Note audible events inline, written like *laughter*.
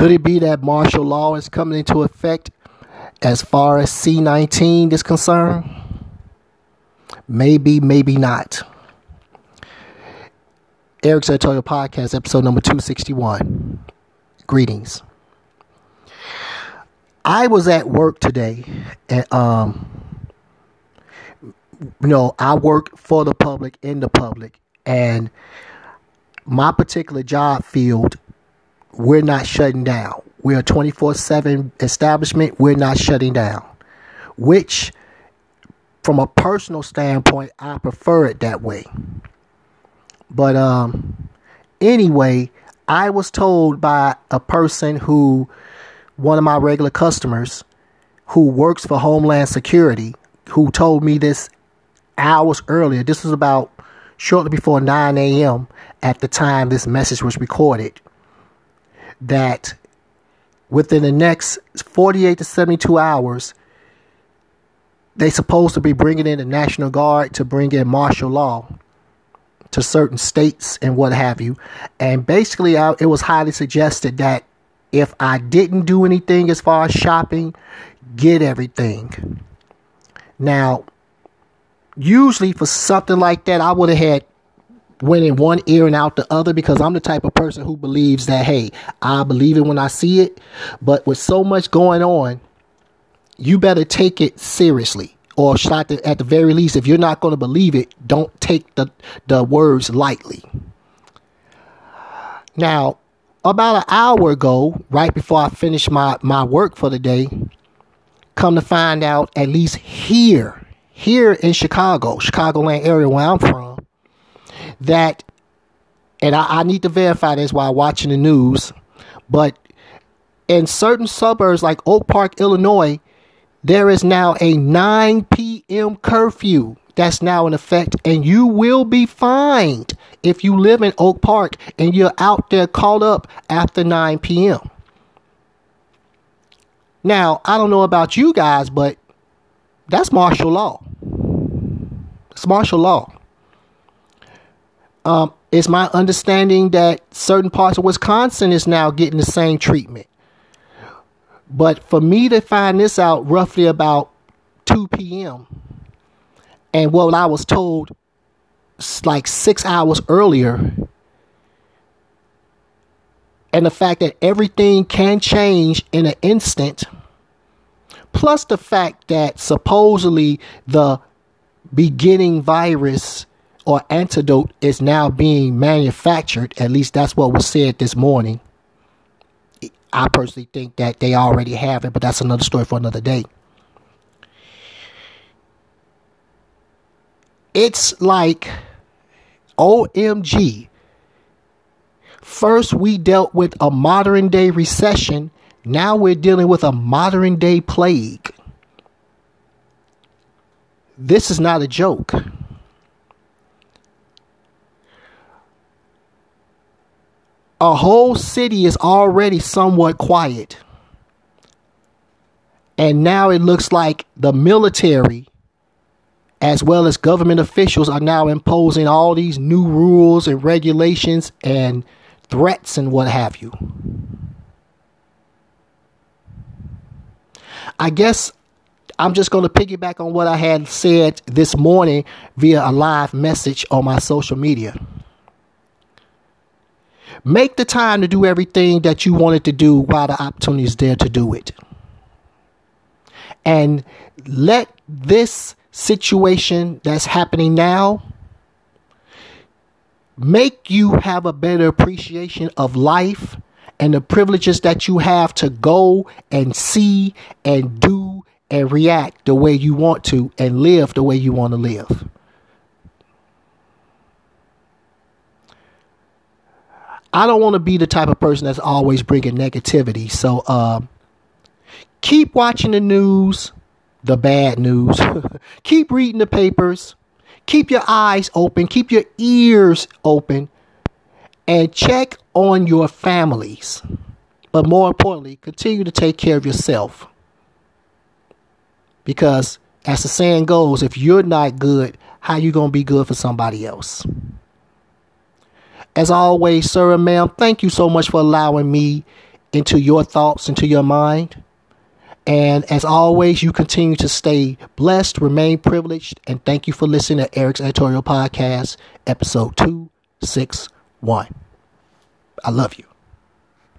Could it be that martial law is coming into effect as far as C19 is concerned? Maybe, maybe not. Eric's Editorial Podcast, episode number 261. Greetings. I was at work today, and um, you know, I work for the public, in the public, and my particular job field, we're not shutting down. We're a 24 7 establishment, we're not shutting down. Which, from a personal standpoint, I prefer it that way. But um, anyway, I was told by a person who, one of my regular customers, who works for Homeland Security, who told me this hours earlier. This was about shortly before 9 a.m. at the time this message was recorded. That within the next 48 to 72 hours, they supposed to be bringing in the National Guard to bring in martial law to certain states and what have you. And basically, I, it was highly suggested that if I didn't do anything as far as shopping, get everything. Now, usually for something like that, I would have had went in one ear and out the other because I'm the type of person who believes that, hey, I believe it when I see it. But with so much going on, you better take it seriously. Or at the, at the very least, if you're not going to believe it, don't take the, the words lightly. Now, about an hour ago, right before I finished my, my work for the day, come to find out, at least here, here in Chicago, Chicagoland area where I'm from, that, and I, I need to verify this while watching the news, but in certain suburbs like Oak Park, Illinois, there is now a 9 p.m. curfew that's now in effect, and you will be fined if you live in Oak Park and you're out there caught up after 9 p.m. Now, I don't know about you guys, but that's martial law. It's martial law. Um, it's my understanding that certain parts of Wisconsin is now getting the same treatment. But for me to find this out roughly about 2 p.m. and what I was told like six hours earlier, and the fact that everything can change in an instant, plus the fact that supposedly the beginning virus or antidote is now being manufactured. At least that's what was said this morning. I personally think that they already have it, but that's another story for another day. It's like OMG. First, we dealt with a modern day recession. Now we're dealing with a modern day plague. This is not a joke. A whole city is already somewhat quiet. And now it looks like the military, as well as government officials, are now imposing all these new rules and regulations and threats and what have you. I guess I'm just going to piggyback on what I had said this morning via a live message on my social media. Make the time to do everything that you wanted to do while the opportunity is there to do it. And let this situation that's happening now make you have a better appreciation of life and the privileges that you have to go and see and do and react the way you want to and live the way you want to live. I don't want to be the type of person that's always bringing negativity. So uh, keep watching the news, the bad news. *laughs* keep reading the papers. Keep your eyes open. Keep your ears open. And check on your families. But more importantly, continue to take care of yourself. Because as the saying goes, if you're not good, how you going to be good for somebody else? As always, sir and ma'am, thank you so much for allowing me into your thoughts, into your mind. And as always, you continue to stay blessed, remain privileged, and thank you for listening to Eric's Editorial Podcast, episode 261. I love you.